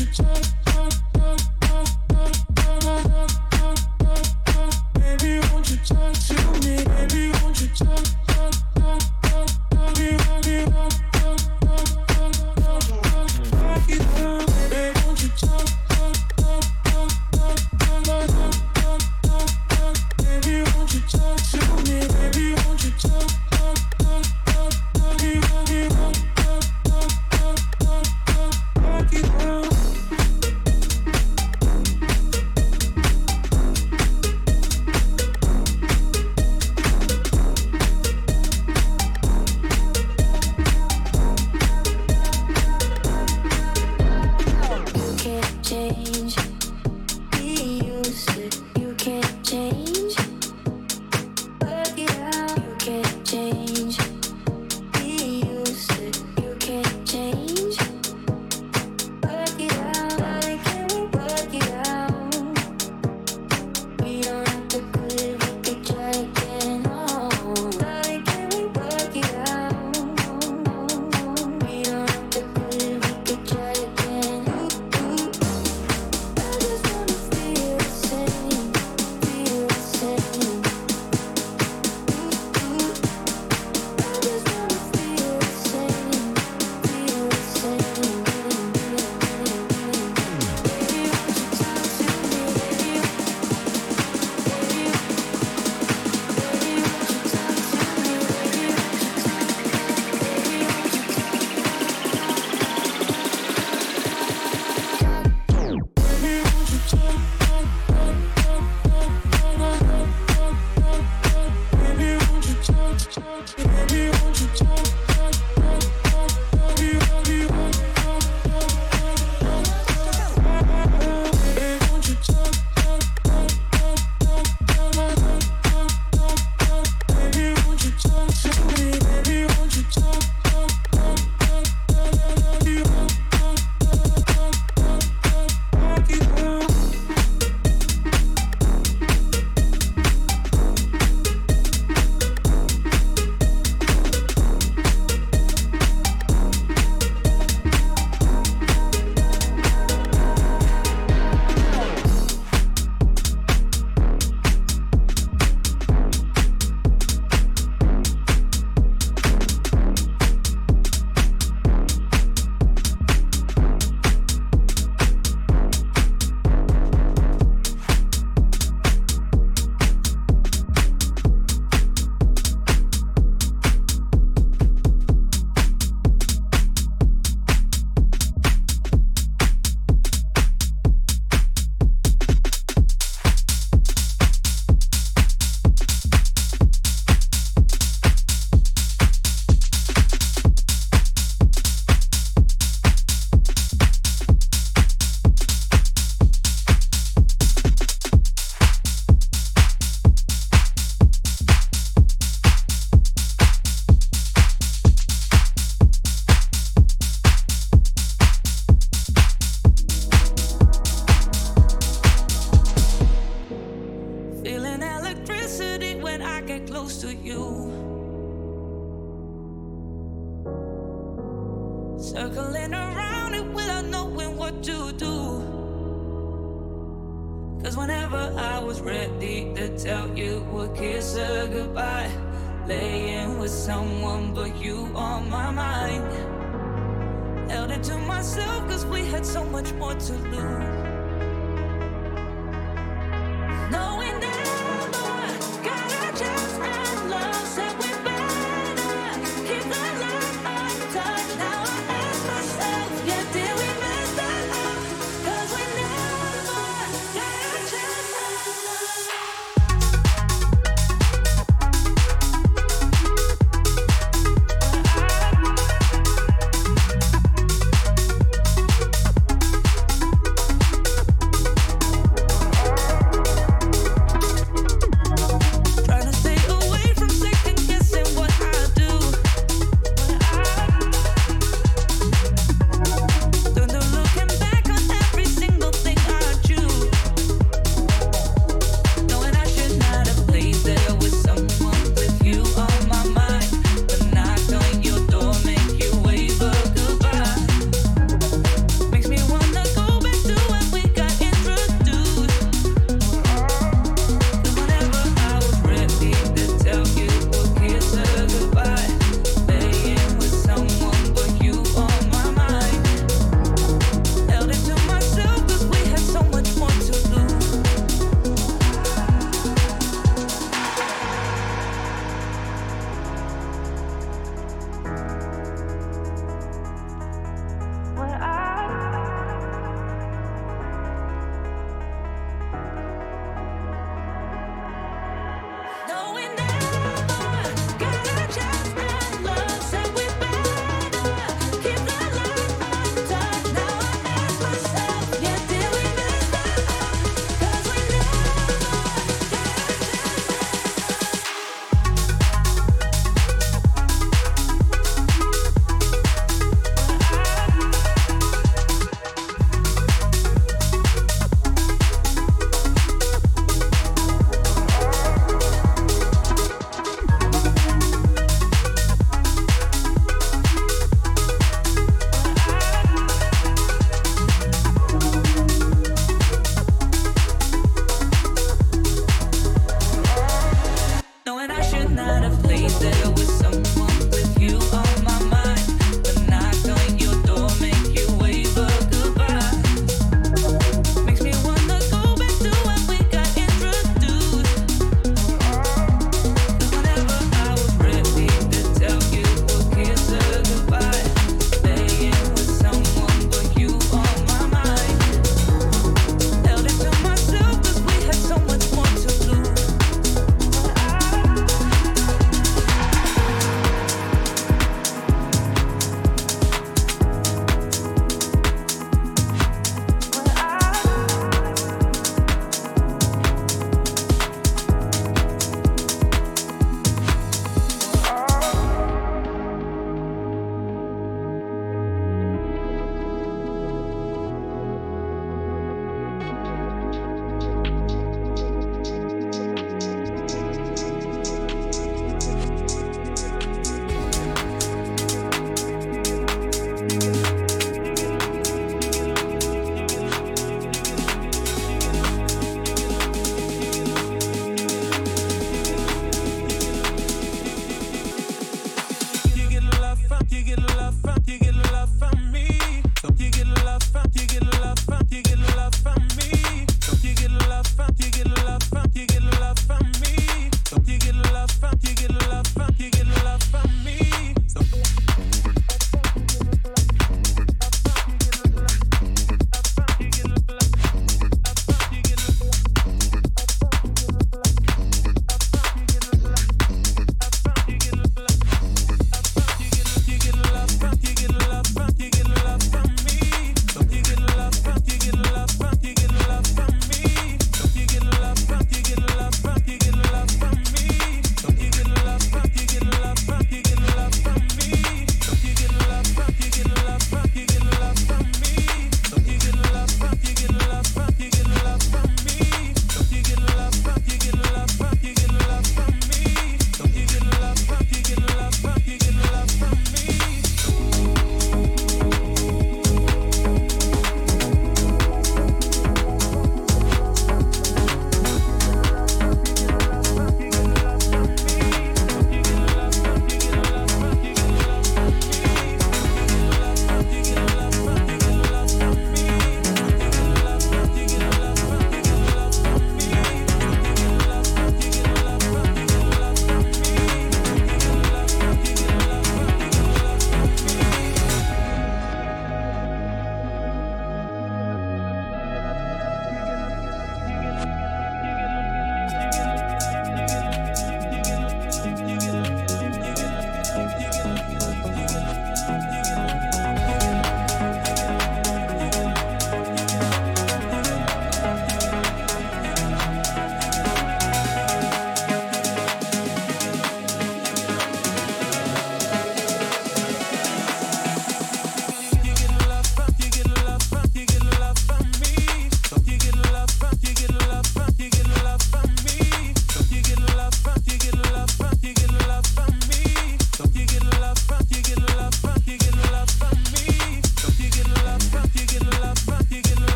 to check.